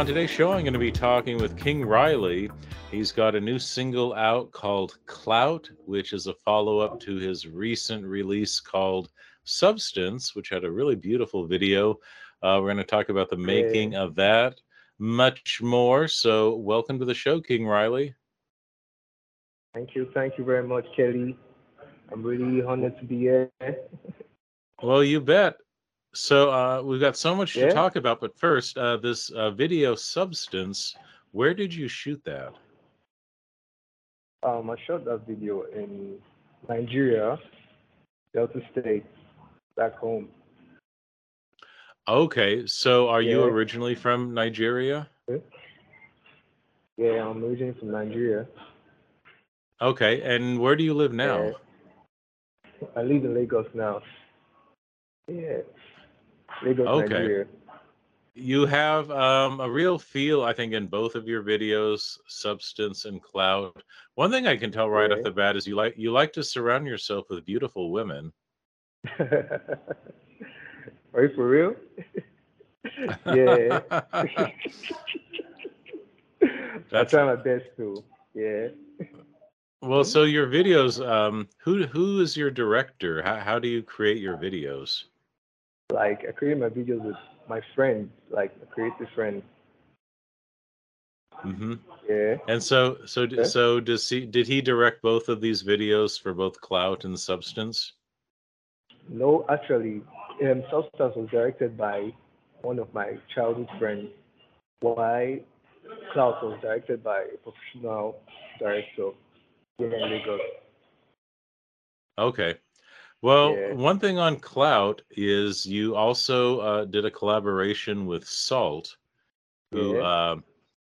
On today's show, I'm going to be talking with King Riley. He's got a new single out called Clout, which is a follow up to his recent release called Substance, which had a really beautiful video. Uh, we're going to talk about the making of that, much more. So, welcome to the show, King Riley. Thank you. Thank you very much, Kelly. I'm really honored to be here. Well, you bet. So uh, we've got so much to talk about, but first, uh, this uh, video substance. Where did you shoot that? Um, I shot that video in Nigeria, Delta State, back home. Okay, so are you originally from Nigeria? Yeah, I'm originally from Nigeria. Okay, and where do you live now? Yeah. I live in Lagos now. Yeah, Lagos, Okay. Nigeria. You have um, a real feel, I think, in both of your videos, substance and clout. One thing I can tell right off the bat is you like you like to surround yourself with beautiful women. Are you for real? yeah. I try my best to. Yeah. well, so your videos, um, who who is your director? How how do you create your videos? Like I create my videos with my friends, like a creative friend. Mm-hmm. Yeah. And so so Okay. so does he did he direct both of these videos for both clout and substance? No, actually, um, Substance was directed by one of my childhood friends. Why Clout was directed by a professional director here in Lagos. Okay. Well, Yeah. one thing on Clout is you also uh, did a collaboration with Salt, who, Yeah. um,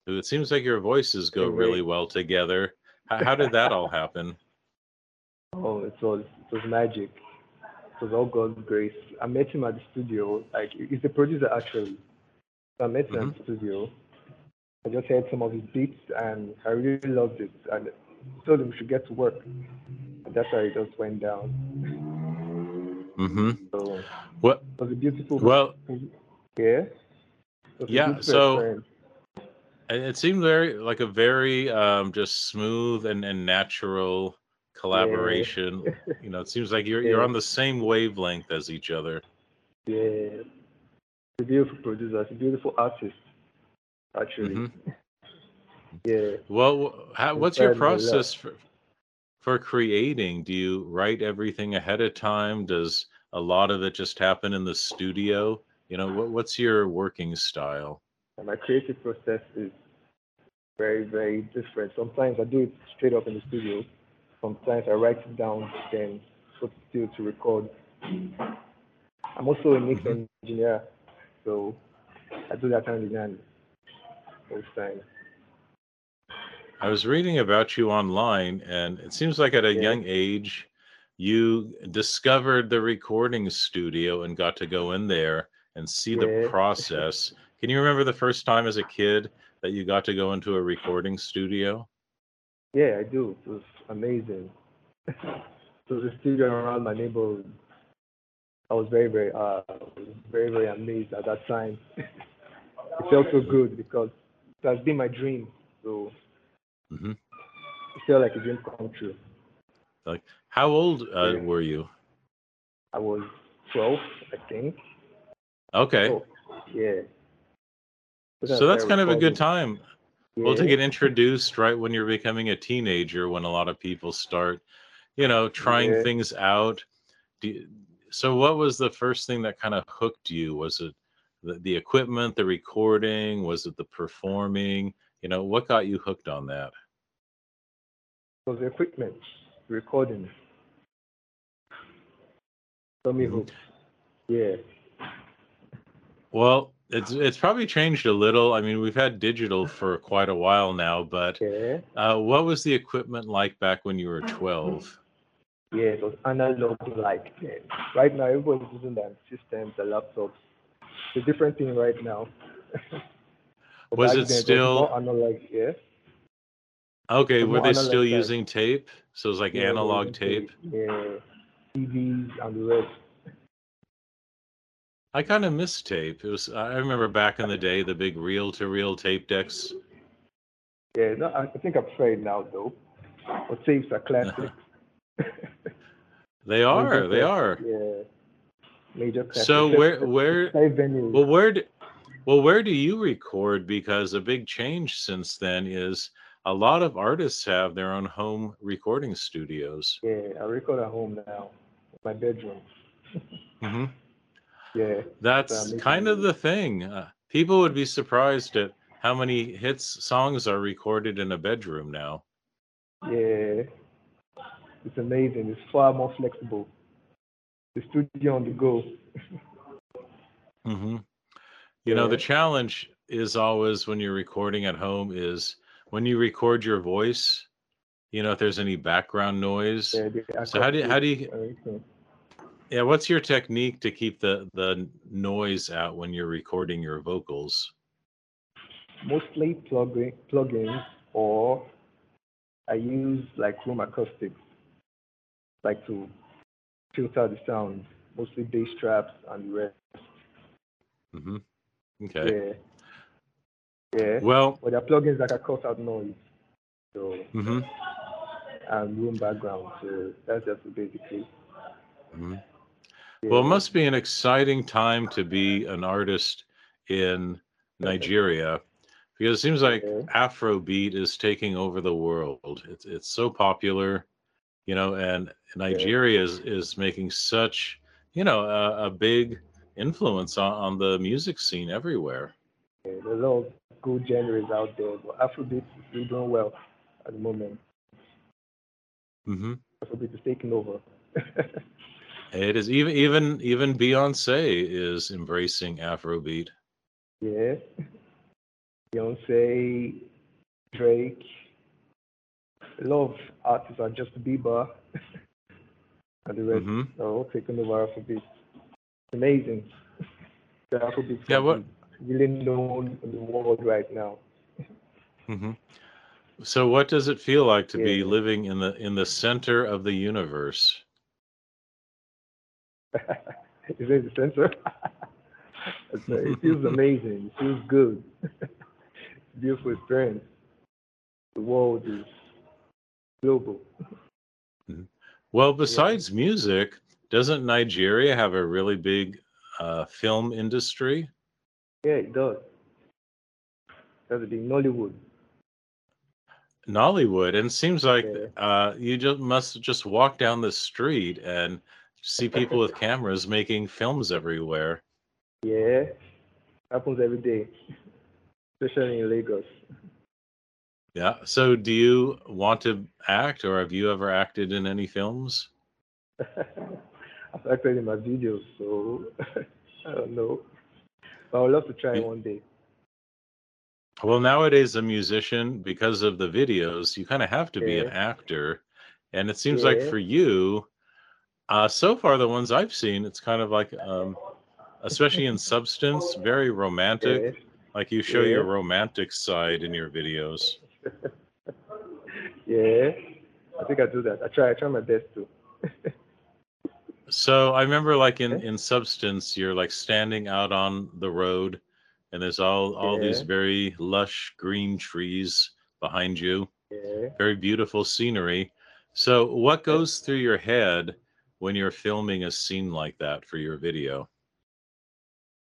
who it seems like your voices go really well together. How, how did that all happen? Oh, it was it was magic. It was all God's grace. I met him at the studio. Like he's the producer actually. So I met him at the studio. I just heard some of his beats and I really loved it. And I told him we should get to work. And that's how it just went down. Hmm So What? was a beautiful Well, Yeah. It was a Yeah, so- friend. it seemed very like a very um, just smooth and, and natural collaboration. You know, it seems like you're you're on the same wavelength as each other. Yeah. A beautiful producer. A beautiful artist. Actually. Mhm. Yeah. Well, how, what's your Inspired me a lot. process for, for creating? Do you write everything ahead of time? Does a lot of it just happen in the studio? You know, what, what's your working style? My creative process is very, very different. Sometimes I do it straight up in the studio. Sometimes I write it down, then put it still to record. I'm also a mix Mhm. engineer, so I do that hand in hand most times. I was reading about you online, and it seems like at a Yeah. young age, you discovered the recording studio and got to go in there and see the process. Can you remember the first time as a kid that you got to go into a recording studio? Yeah, I do. It was amazing. it was a studio around my neighborhood. I was very, very, uh, very, very amazed at that time. it felt so good because it has been my dream. So hmm it felt like a dream come true. How old uh, Yeah. were you? I was 12, I think. Okay. Oh, yeah. So that's kind of a good time. time. Well, to get introduced right when you're becoming a teenager, when a lot of people start, you know, trying Yeah. things out. Do you- so, what was the first thing that kind of hooked you? Was it the, the equipment, the recording? Was it the performing? You know, what got you hooked on that? It was the equipment, recording. Tommy Mhm. Hooks. Yeah. Well, it's it's probably changed a little. I mean, we've had digital for quite a while now, but Yeah. uh, what was the equipment like back when you were 12? Yeah, it was analog like then. Right now, everybody's using their systems, their laptops. It's a different thing right now. Was it still- more analog? Yeah. Okay, were they still using tape? So it was like Yeah, analog tape? Yeah. CDs and the rest. I kind of miss tape. It was I remember back in the day the big reel to reel tape decks. Yeah, no, I think I'm it now though. But tapes are classic. They are, they are. Yeah. Major classic. So where where well where do, well where do you record because a big change since then is a lot of artists have their own home recording studios. Yeah, I record at home now. My bedroom. hmm Yeah. That's making kind of the thing. Uh, people would be surprised at how many hits songs are recorded in a bedroom now. Yeah. It's amazing. It's far more flexible. The studio on the go. hmm You know, the challenge is always when you're recording at home is when you record your voice, you know, if there's any background noise. Yeah, So how do you, how do you yeah, what's your technique to keep the the noise out when you're recording your vocals? Mostly plugin plugins or I use like room acoustics, like to filter the sound. Mostly bass traps and the rest. hmm Okay. Yeah. Yeah. Well, But there are plugins that can cut out noise. So hmm and room background. So that's just basically. hmm Yeah. Well, it must be an exciting time to be an artist in Nigeria because it seems like Yeah. Afrobeat is taking over the world. It's it's so popular, you know, and Nigeria is is making such, you know, a, a big influence on, on the music scene everywhere. Yeah, there's a lot of good genres out there, but Afrobeat is still doing well at the moment. hmm Afrobeat is taking over. It is even even even Beyonce is embracing Afrobeat. yeah. Beyonce, Drake, a lot of artists are just Bieber and the rest hmm are all taking over Afrobeat. Amazing. The Afrobeat Yeah, what- really known in the world right now. hmm So, what does it feel like to be living in the in the center of the universe? Is it the uh, it feels amazing. It feels good. Beautiful experience. The world is global. Well, besides music, doesn't Nigeria have a really big uh, film industry? Yeah, it does. That's the Nollywood. Nollywood, and it seems like Yeah. uh, you just must just walk down the street and see people with cameras making films everywhere. Yeah, happens every day, especially in Lagos. Yeah. So, do you want to act, or have you ever acted in any films? I've acted in my videos, so I don't know. I would love to try it one day. Well, nowadays, a musician, because of the videos, you kind of have to be an actor. And it seems like for you, uh, so far, the ones I've seen, it's kind of like, um, especially in substance, very romantic. Yeah. Like you show your romantic side in your videos. Yeah, I think I do that. I try. I try my best to. So I remember, like in in substance, you're like standing out on the road, and there's all all these very lush green trees behind you. Yeah. very beautiful scenery. So, what goes through your head when you're filming a scene like that for your video?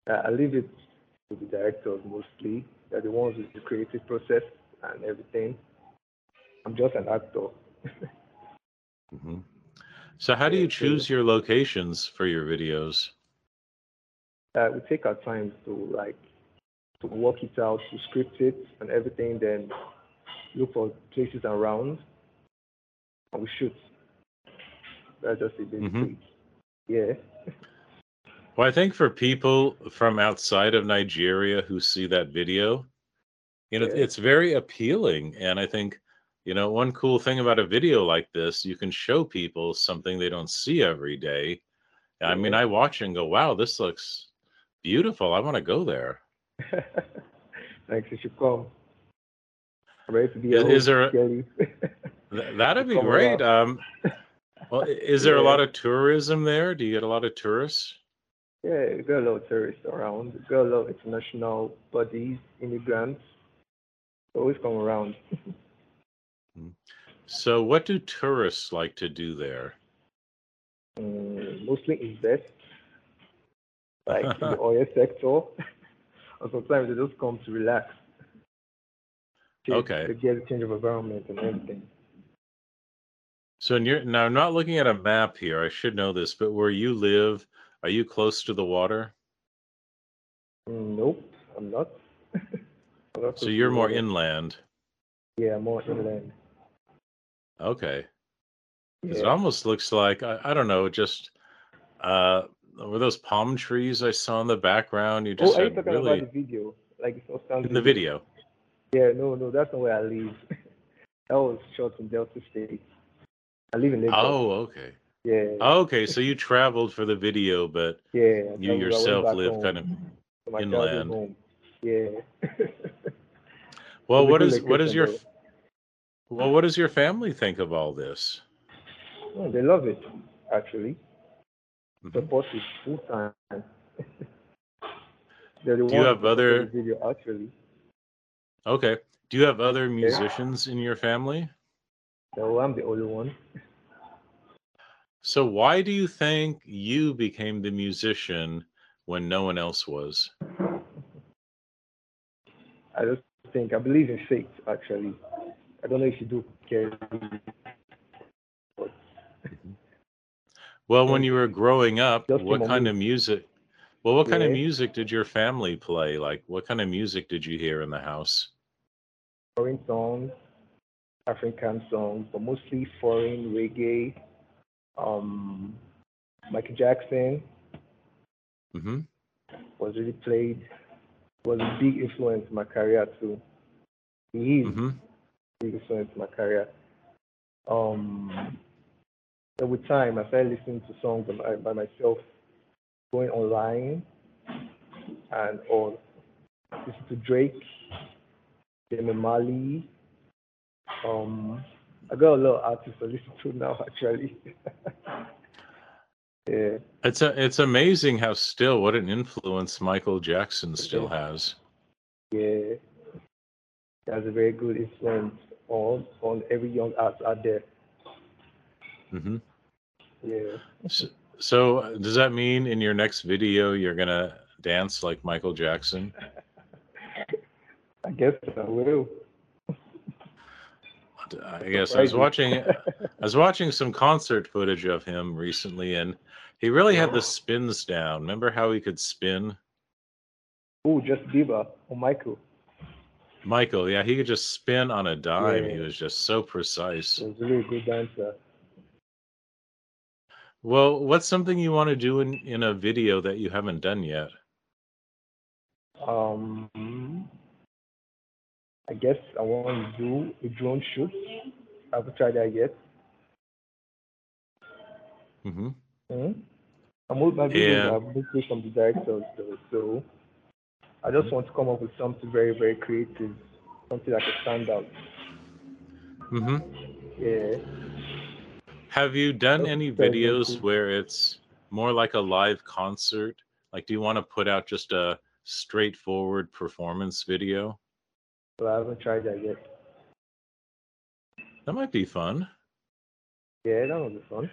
I I leave it to the directors mostly. They're the ones with the creative process and everything. I'm just an actor. hmm So, how do you choose your locations for your videos? Uh, we take our time to like to work it out, to script it and everything, then look for places around and we shoot. That's just it basically. Yeah. Well, I think for people from outside of Nigeria who see that video, you know, Yeah. it's very appealing. And I think, you know, one cool thing about a video like this, you can show people something they don't see every day. I mean, I watch and go, wow, this looks beautiful. I want to go there. Thanks, you should come. I'm ready to be Is- a is there. That'd be great. Um, well, is there a lot of tourism there? Do you get a lot of tourists? Yeah, we got a lot of tourists around. We got a lot of international bodies, immigrants. Always come around. So, what do tourists like to do there? Mm, mostly invest, like in the oil sector. or sometimes they just come to relax. To, Okay. To get a change of environment and everything. So, in your, now I'm not looking at a map here. I should know this, but where you live, are you close to the water? Mm, nope, I'm not. I'm not So, you're more water. inland. Yeah, more inland. Okay. 'Cause It almost looks like, I, I don't know, just uh, were those palm trees I saw in the background? You Oh, just are you talking really about the video? Like it's not sound in the video. Yeah, no, no, that's not where I live. that was shot in Delta State. I live in Lagos. Oh, okay. Yeah, Okay, so you traveled for the video, but yeah. You traveled- I went yourself live home kind of to my childhood inland. Yeah. Well, what is what is your well, what does your family think of all this? Oh, they love it, actually. Mhm. Support is full time. The Do you have other- video actually? Okay. Do you have other musicians in your family? So I'm the only one. So why do you think you became the musician when no one else was? I just think I believe in fate actually. I don't know if you do care. Well, when you were growing up, Just what kind of music well, what kind of music did your family play? Like what kind of music did you hear in the house? foreign songs, African songs, but mostly foreign reggae. Um, Michael Jackson Mhm. was really played. Was a big influence in my career too. He is Mhm. Big influence my career. Um, so with time, I started listening to songs by, by myself, going online and all. Listen to Drake, Damian Marley. Um, I got a lot of artists I listen to now, actually. yeah, It's a, it's amazing how still what an influence Michael Jackson still has. yeah. that's a very good influence on on every young artist out there. Mm-hmm. Yeah. So, so uh, does that mean in your next video you're gonna dance like Michael Jackson? I guess I will. I guess I was watching I was watching some concert footage of him recently, and he really had the spins down. Remember how he could spin? Oh, just Bieber or Michael. Michael, yeah, he could just spin on a dime. He was just so precise. He was really good dancer. Well, what's something you want to do in, in a video that you haven't done yet? Um, I guess I want to do a drone shoot. I haven't tried that yet. hmm hmm I'm with my videos. Yeah. I've with some directors though, so I just want to come up with something very, very creative, something that can stand out. Mm-hmm. Yeah. Have you done That's any videos cool. where it's more like a live concert? Like, do you want to put out just a straightforward performance video? So I haven't tried that yet. That might be fun. Yeah, that would be fun.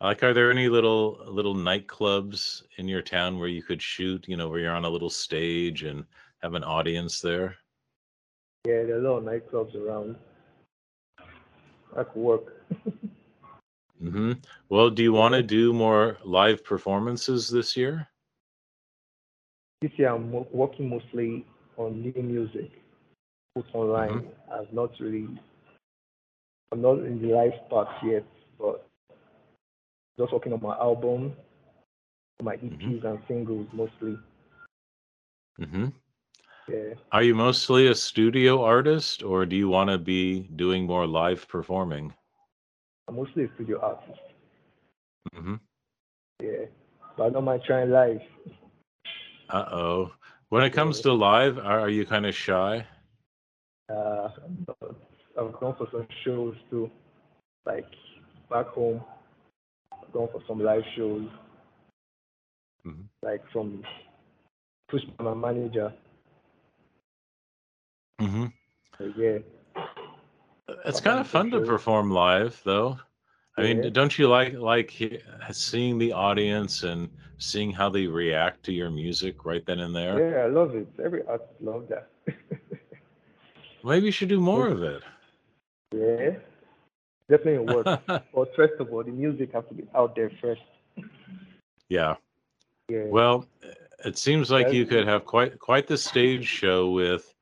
Like, are there any little little nightclubs in your town where you could shoot? You know, where you're on a little stage and have an audience there. Yeah, there are a lot of nightclubs around. That could work. hmm Well, do you want to do more live performances this year? This year I'm working mostly on new music, put online. Mm-hmm. I've not really, I'm not in the live part yet, but just working on my album, my EPs Mm-hmm. and singles mostly. hmm Yeah. Are you mostly a studio artist, or do you want to be doing more live performing? I'm mostly a studio artist. Mm-hmm. Yeah. But I don't mind trying live. Uh oh. When it comes to live, are, are you kind of shy? Uh, I've gone for some shows too, like back home. I've gone for some live shows. Mhm. like from pushed by my manager. hmm So, yeah, It's kind of fun to perform live, though. I Yeah. mean, don't you like like seeing the audience and seeing how they react to your music right then and there? yeah, I love it. Every artist love that. Maybe you should do more of it. yeah, definitely work. but first of all, the music has to be out there first. yeah. Yeah, Well, it seems like you could have quite quite the stage show with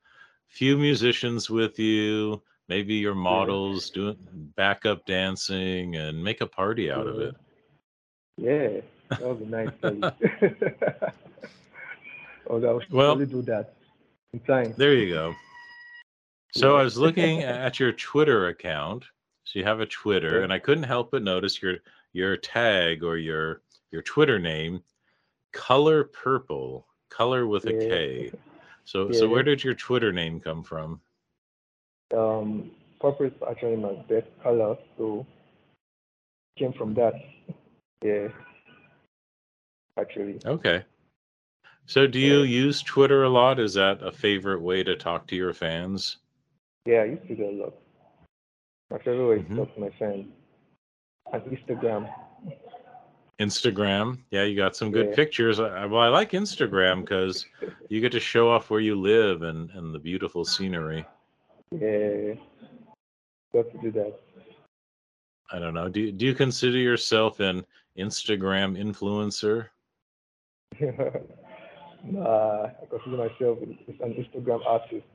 few musicians with you, maybe your models doing backup dancing and make a party out of it. yeah, that would be nice. Oh, I will Well- do that in time. There you go. So Yeah. I was looking at your Twitter account. So you have a Twitter, Yeah. and I couldn't help but notice your your tag or your your Twitter name, color purple, color with a Yeah. K. So so where did your Twitter name come from? Um, purple is actually my best color, so came from that. Yeah, actually. Okay. So do you use Twitter a lot? Is that a favorite way to talk to your fans? Yeah, I used to do a lot. My favorite way Mhm. to talk to my friends. On Instagram. Instagram. Yeah, you got some good Yeah. pictures. I, well, I like Instagram because you get to show off where you live and, and the beautiful scenery. Yeah, got to do that. I don't know. Do you, do you consider yourself an Instagram influencer? nah, I consider myself an Instagram artist.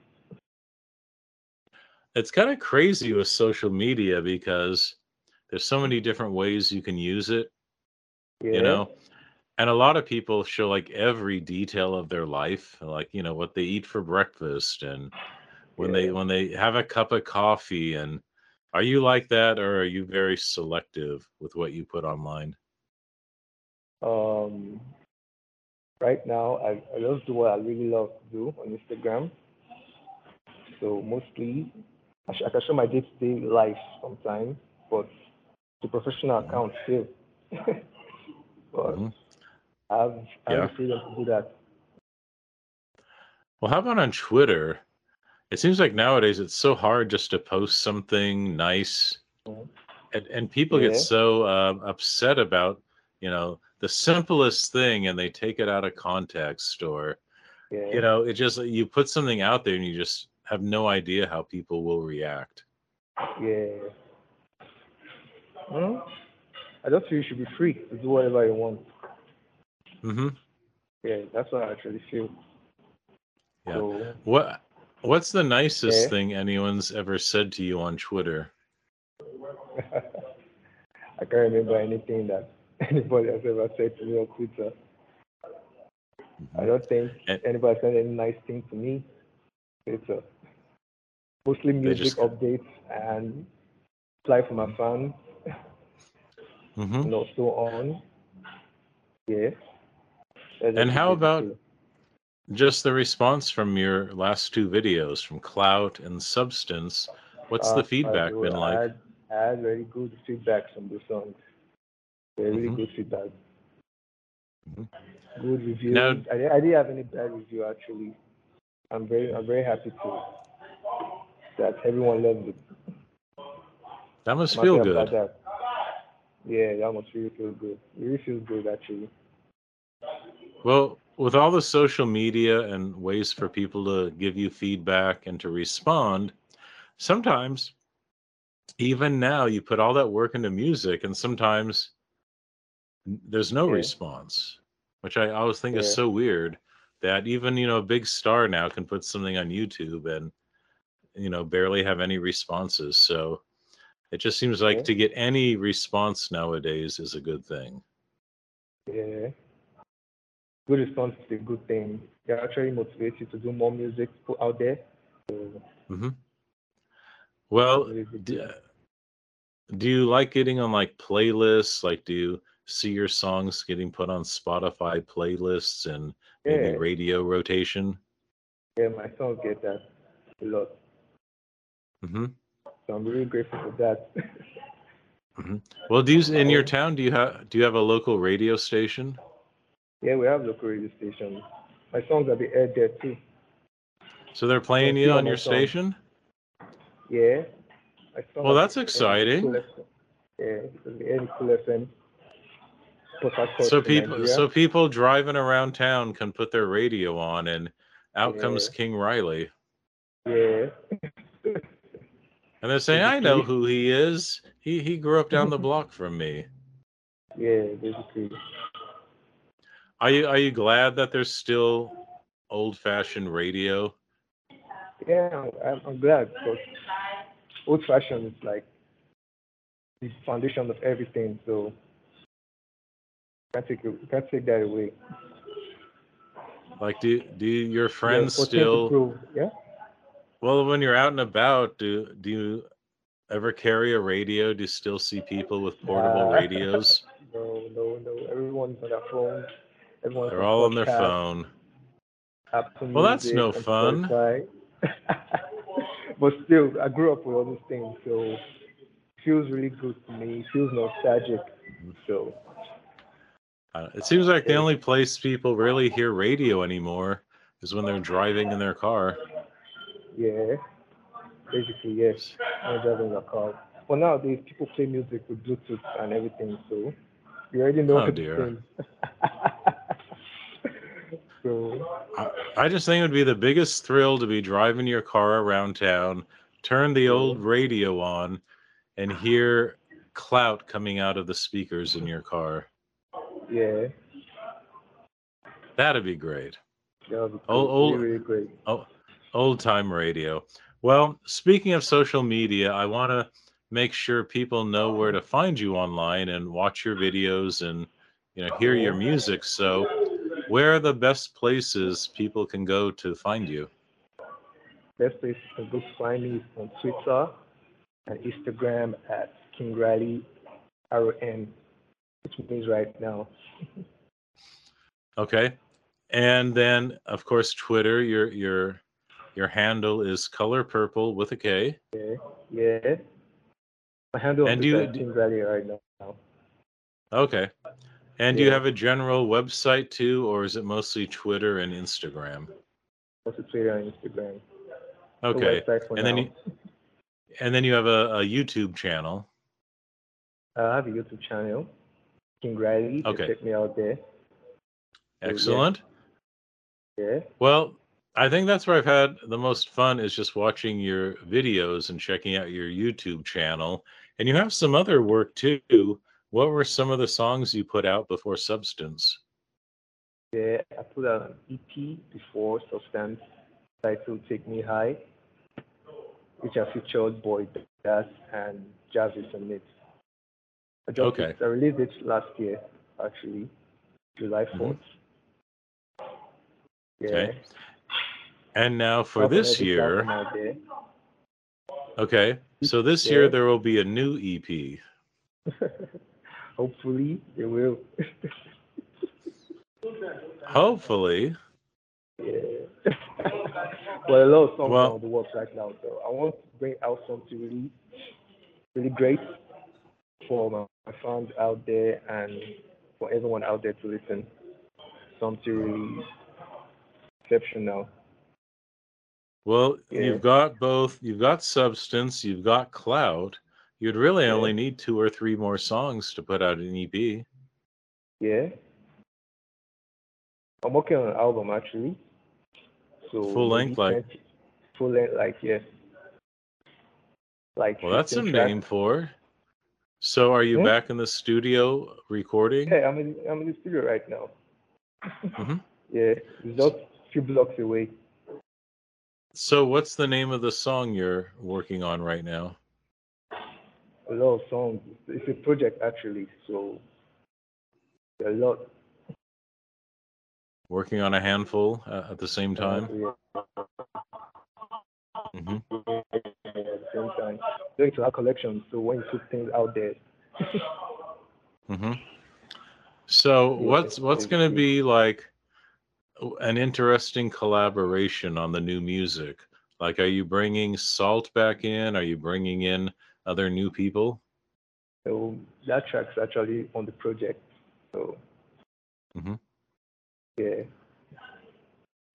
It's kind of crazy with social media because there's so many different ways you can use it, Yeah, you know. And a lot of people show like every detail of their life, like you know what they eat for breakfast and when they when they have a cup of coffee and are you like that or are you very selective with what you put online? Um, right now, I, I just do what I really love to do on Instagram. So mostly, I, sh- I can show my day-to-day life sometimes, but the professional account still. but Mhm. I have, I have Yeah. freedom to do that. Well, how about on Twitter? It seems like nowadays it's so hard just to post something nice, Mhm. and, and people get so uh, upset about you know the simplest thing, and they take it out of context, or Yeah. you know, it just you put something out there and you just have no idea how people will react. Yeah. Hmm? I just feel you should be free to do whatever you want. hmm Yeah, that's what I actually feel. Yeah. So, What What's the nicest Yeah. thing anyone's ever said to you on Twitter? I can't remember anything that anybody has ever said to me on Twitter. I don't think anybody said any nice thing to me. It's uh, mostly music just- updates and apply for my fans, hmm know, so on. Yeah. That's And how about basically. Just the response from your last two videos, from Clout and Substance. What's Uh, the feedback do- been I like? had, I had very good feedback from the songs. Very Mhm. good feedback. Mhm. Good reviews. Now- I, I didn't have any bad review actually. I'm very I'm very happy to that everyone loved it. That must feel good. that. Yeah, that must really feel good. It really feels good actually. Well, with all the social media and ways for people to give you feedback and to respond, sometimes, even now, you put all that work into music, and sometimes there's no Yeah. response, which I always think is so weird that even, you know, a big star now can put something on YouTube and, you know, barely have any responses. So it just seems like Yeah. to get any response nowadays is a good thing. Yeah. Good response is a good thing. It actually motivates you to do more music put out there. So hmm Well, it's do, you like getting on like playlists? Like, do you see your songs getting put on Spotify playlists and maybe radio rotation? Yeah, my sons get that a lot. Hmm So I'm really grateful for that. Well, do you in your town? Do you have do you have a local radio station? Yeah, we have local radio station. My songs are be aired there too. So they're playing you on your songs. station? Yeah. Well, that's be aired in exciting. Yeah, it'll be aired in Cool FM. So people so people driving around town can put their radio on and out comes King Riley. Yeah. And they're saying, I know who he is. He he grew up down the block from me. Yeah, basically. Are you are you glad that there's still old fashioned radio? Yeah, I'm, I'm glad because old fashioned is like the foundation of everything. So can't take can't take that away. Like do do your friends to still Yeah. Well when you're out and about, do do you ever carry a radio? Do you still see people with portable Nah. radios? No, no, no. Everyone's on their phone. Everyone's They're all on their phone. Well, that's no fun. But still, I grew up with all these things, so it feels really good to me. It feels nostalgic. So Uh, it seems like the only place people really hear radio anymore is when they're driving in their car. Yeah, basically yes. I'm driving a car. Well, nowadays people play music with Bluetooth and everything, so you already know Oh, dear. so I, I just think it would be the biggest thrill to be driving your car around town, turn the old radio on, and hear clout coming out of the speakers in your car. yeah, That'd be great. that would be Oh, cool. oh. really, really great. Oh, Old time radio. Well, speaking of social media, I want to make sure people know where to find you online and watch your videos and you know hear your music. So, where are the best places people can go to find you? Best place to go find me is on Twitter and Instagram at King Riley RN, which means right now. Okay. And then of course Twitter, your your your handle is color purple with a K. Yeah, yeah. My handle And is King Riley right now. Okay. And do you have a general website too, or is it mostly Twitter and Instagram? Also Twitter and Instagram. Okay. for And then you and then you have a, a YouTube channel. Uh, I have a YouTube channel, King Riley. Okay. Check me out there. yeah. Excellent. Yeah. Well, I think that's where I've had the most fun is just watching your videos and checking out your YouTube channel. And you have some other work too. What were some of the songs you put out before Substance? Yeah. I put out an EP before Substance titled Take Me High, which I featured Boy Das and Jarvis it. I just Okay. I released it last year, actually, July Mhm. 4th. Yeah. Okay. And now for this year, there. okay. So this year there will be a new EP. Hopefully, they will. Hopefully. yeah. well, a lot of songs Well- on the works right now, so I want to bring out something really, really great for my, my fans out there and for everyone out there to listen. Something really exceptional. Well, Yeah. you've got both. You've got substance. You've got clout. You'd really Yeah. only need two or three more songs to put out an EP. Yeah. I'm working on an album actually. So Full length, like- 20 full length, like yeah. Like Well, that's a tracks. name for. So, are you back in the studio recording? Hey, I'm in I'm in the studio right now. Mhm. Yeah, just a few blocks away. So, what's the name of the song you're working on right now? A lot of songs. It's a project actually, so a lot. Working on a handful uh, at the same time. Yeah, hmm at the same time. Going to our collection, so when you put things out there, hmm So, Yeah, what's what's going to be like an interesting collaboration on the new music? Like, are you bringing Salt back in? Are you bringing in other new people? so that track's actually on the project. So mm-hmm. Yeah.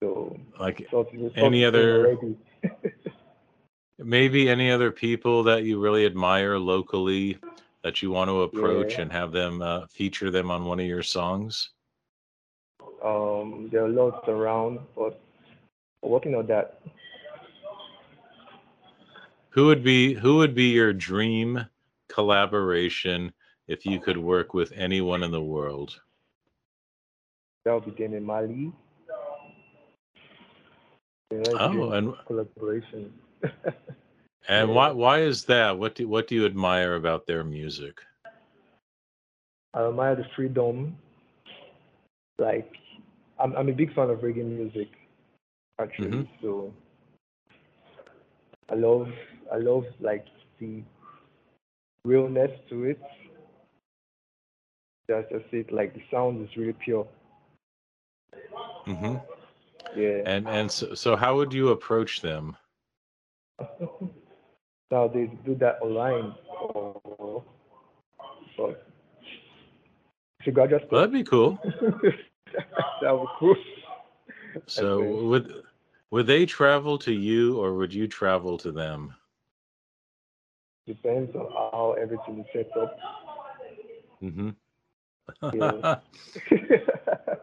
So, Like so it's- it's Any other- maybe any other people that you really admire locally that you want to approach Yeah. and have them uh, feature them on one of your songs? Um, there are lots around, but we're working on that. Who would be who would be your dream collaboration if you could work with anyone in the world? That will be Damian Marley. Oh, and collaboration. and why why is that? What do what do you admire about their music? I admire the freedom. Like, I'm I'm a big fan of reggae music, actually. Mhm. So, I love I love like the realness to it. That's just it. Like the sound is really pure. hmm Yeah. And and so, so how would you approach them? now they do that online. Or, it's a graduate Well, that'd be cool. that be cool. So would would they travel to you or would you travel to them? Depends on how everything is set up. hmm Yeah.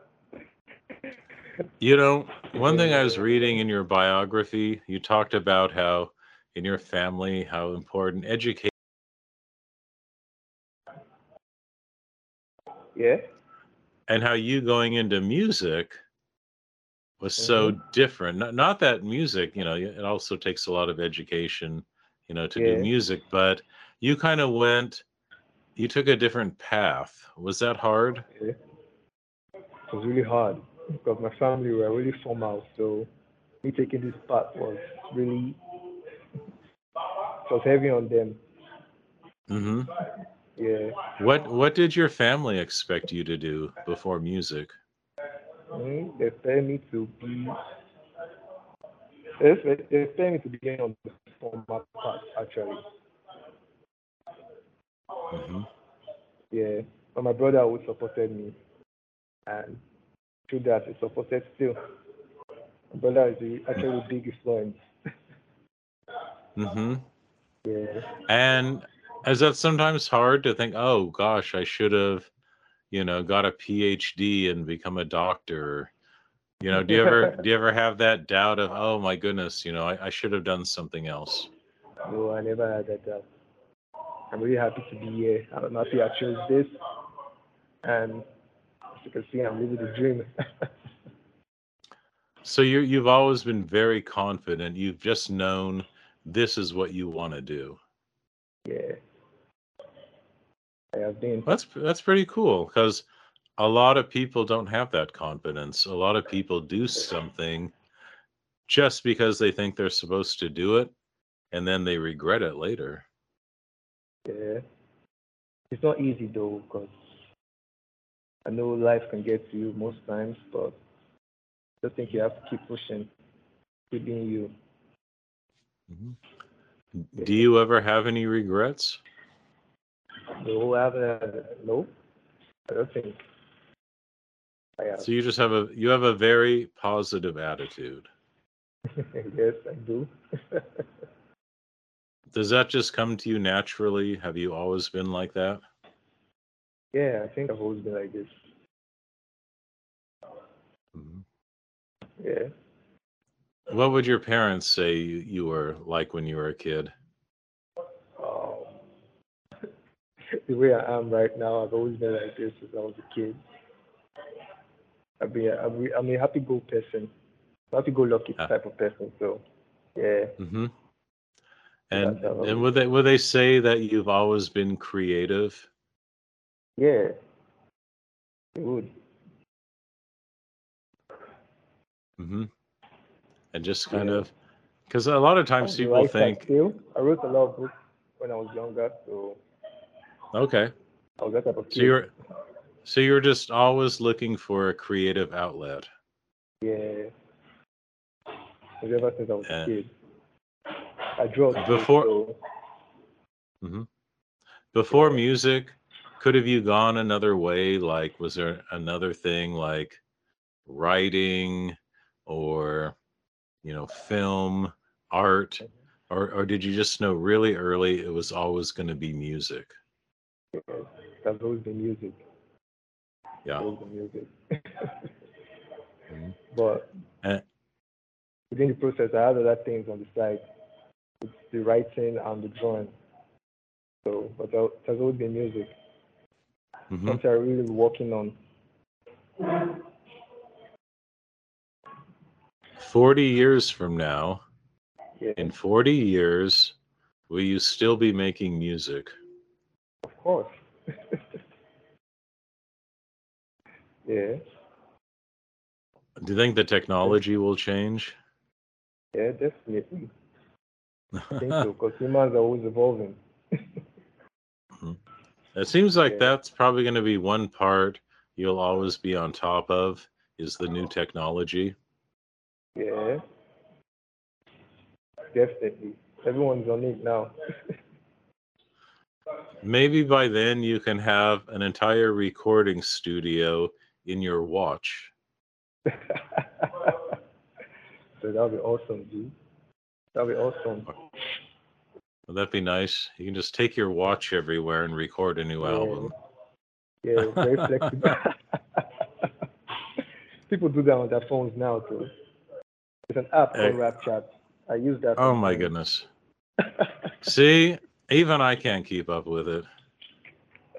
you know, one thing I was reading in your biography, you talked about how in your family how important education yeah. And how you going into music was so different. Not, not that music, you know, it also takes a lot of education, you know, to Yeah. do music, but you kind of went, you took a different path. Was that hard? yeah. It was really hard because my family were really formal, so me taking this path was really was heavy on them. hmm Yeah. What What did your family expect you to do before music? Mm, they expect me to be they expect, me to be on the formal part actually. hmm Yeah. But my brother always supported me and through that he supported still. My brother is a- actually a big influence. hmm Yeah. And is that sometimes hard to think, oh gosh, I should have, you know, got a PhD and become a doctor? You know, do you ever do you ever have that doubt of, oh my goodness, you know, I, I should have done something else? No, I never had that doubt. I'm really happy to be here. I'm happy I chose this. And as you can see, I'm living the dream. So you you've always been very confident. You've just known this is what you want to do. yeah. I have been. That's that's pretty cool because a lot of people don't have that confidence. A lot of people do something just because they think they're supposed to do it, and then they regret it later. Yeah. It's not easy though, because I know life can get to you most times, but I just think you have to keep pushing, keep being you. Mm-hmm. Do you ever have any regrets? I haven't had, no, I don't think I have. So you just have a you have a very positive attitude. yes, I do. Does that just come to you naturally? Have you always been like that? yeah, I think I've always been like this. Mhm. Yeah. What would your parents say you, you were like when you were a kid? Um, the way I am right now, I've always been like this since I was a kid. I've been, I'm, I'm a happy-go person, happy-go-lucky Ah. type of person. So, yeah, hmm And was- and would they would they say that you've always been creative? yeah, it would. hmm And just kind of because a lot of times people think, I wrote a lot of books when I was younger, so okay, I was that of kid. so you're so you're just always looking for a creative outlet. Yeah. Ever since I was Yeah. a kid. I draw Before- so hmm Before music, could have you gone another way? Like, was there another thing like writing or you know film art or or did you just know really early it was always going to be music Yes, that's always been music. yeah Always been music. Mhm. but Eh. within the process, I had other things on the side. It's the writing and the drawing. So, but has always been music. Mhm. Something I'm really working on. 40 years from now Yeah, in 40 years will you still be making music course. yeah, do you think the technology will change yeah, definitely. I think so because humans are always evolving. Mm-hmm. it seems like Yeah. that's probably going to be one part you'll always be on top of is the new technology Yeah, definitely. Everyone's on it now. maybe by then you can have an entire recording studio in your watch so that'll be awesome, dude. That'll be awesome. would that be nice you can just take your watch everywhere and record a new Yeah. album Yeah, very flexible. People do that on their phones now too. It's an app called Hey. RapChat. I use that. oh my goodness see even i can't keep up with it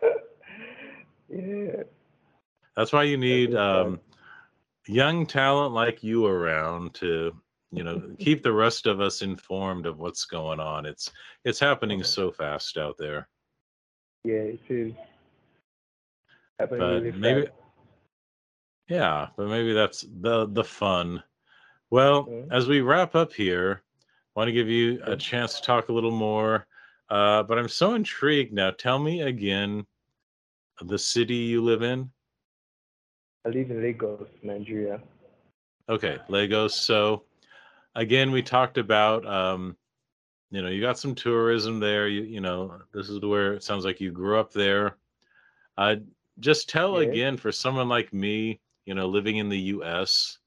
yeah, That's why you need um, young talent like you around to, you know, keep the rest of us informed of what's going on. It's it's happening so fast out there. yeah, it is. Happening But really maybe, fast. yeah, but maybe that's the the fun. Well, as we wrap up here, I want to give you a chance to talk a little more. Uh, but I'm so intrigued now. Tell me again the city you live in. I live in Lagos, Nigeria. Okay, Lagos. So again, we talked about um, you know, you got some tourism there. You you know, this is where it sounds like you grew up there. Uh just tell Yeah. again for someone like me, you know, living in the US,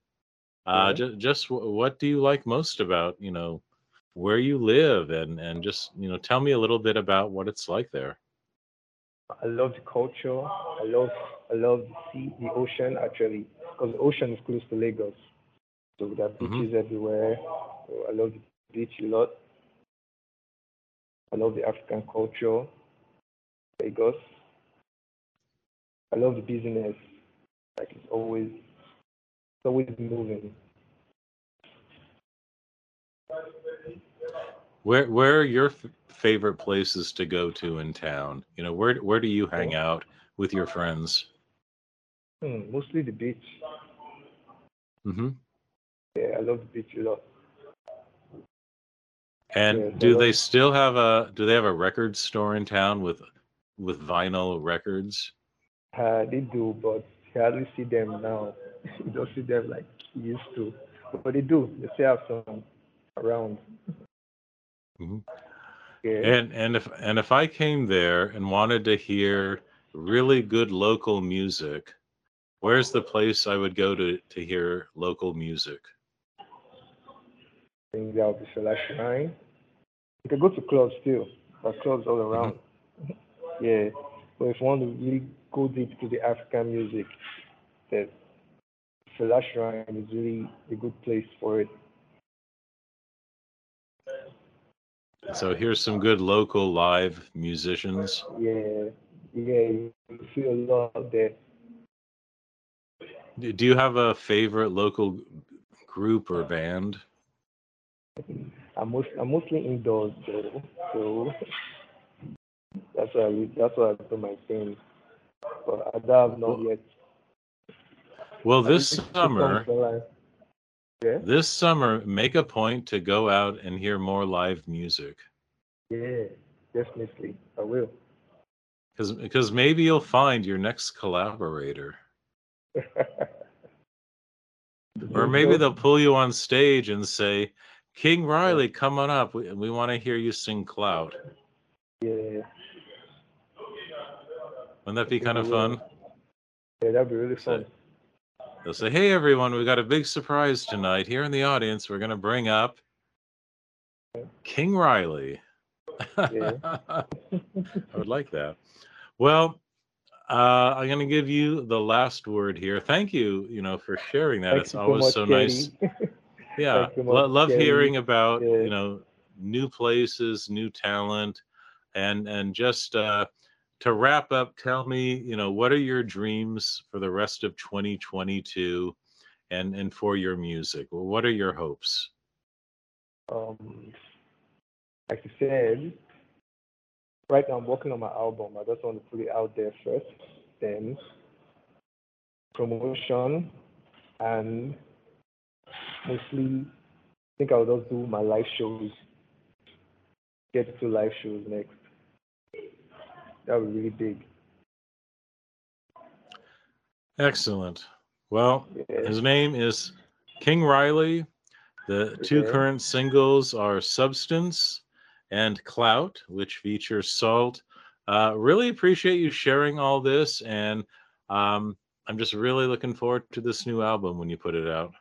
uh Yeah. just just wh- what do you like most about, you know, where you live and and just, you know, tell me a little bit about what it's like there. I love the culture. I love I love the sea, the ocean actually, because the ocean is close to Lagos, so there are Mhm. beaches everywhere. So I love the beach a lot. I love the African culture, Lagos. I love the business. Like it's always it's always moving. Where where are your f- favorite places to go to in town? You know, where where do you hang out with your friends? Hmm, mostly the beach. hmm Yeah, I love the beach a lot. And Yeah, do they still have a do they have a record store in town with with vinyl records? Uh, they do, but you hardly see them now. you don't see them like you used to. But they do. They still have some around. Mhm. Yeah. And and if and if I came there and wanted to hear really good local music, where's the place I would go to to hear local music? I think that would be Fela Shrine. You can go to clubs too. Are clubs all around. Yeah. But if you want to really go deep to the African music, that Fela Shrine is really a good place for it. So here's some good local live musicians. Yeah. Yeah. You feel a lot there. Do do you have a favorite local group or band? I'm most I'm mostly indoors though, so that's why I, that's why I do my thing. But I don't have not Well, yet. Well, this summer. Yeah, this summer, make a point to go out and hear more live music. yeah, definitely I will. Because because maybe you'll find your next collaborator. Or maybe they'll pull you on stage and say, King Riley, come on up. We, we want to hear you sing Clout. Yeah, Wouldn't that be kind of fun? yeah, that'd be really fun. They'll say, "Hey, everyone, we've got a big surprise tonight here in the audience. We're going to bring up King Riley." Yeah. I would like that. Well, uh, I'm going to give you the last word here. Thank you, you know, for sharing that. Thank it's always much, so nice. Yeah, much, love Kelly. hearing about Yeah. you know new places, new talent, and and just uh, to wrap up, tell me, you know, what are your dreams for the rest of 2022, and and for your music? What are your hopes? um, like you said, right now I'm working on my album. I just want to put it out there first, then promotion, and mostly I think I'll just do my live shows. Get to live shows next. That would be really big. Excellent. Well, Yeah. his name is King Riley. The two Okay. current singles are Substance and Clout, which features Salt. Uh, really appreciate you sharing all this, and um, I'm just really looking forward to this new album when you put it out.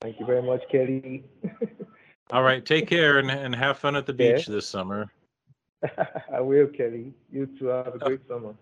Thank you very much, Kelly. All right, take care and, and have fun at the Yeah. beach this summer. I will, Kelly. You too. Have a great summer.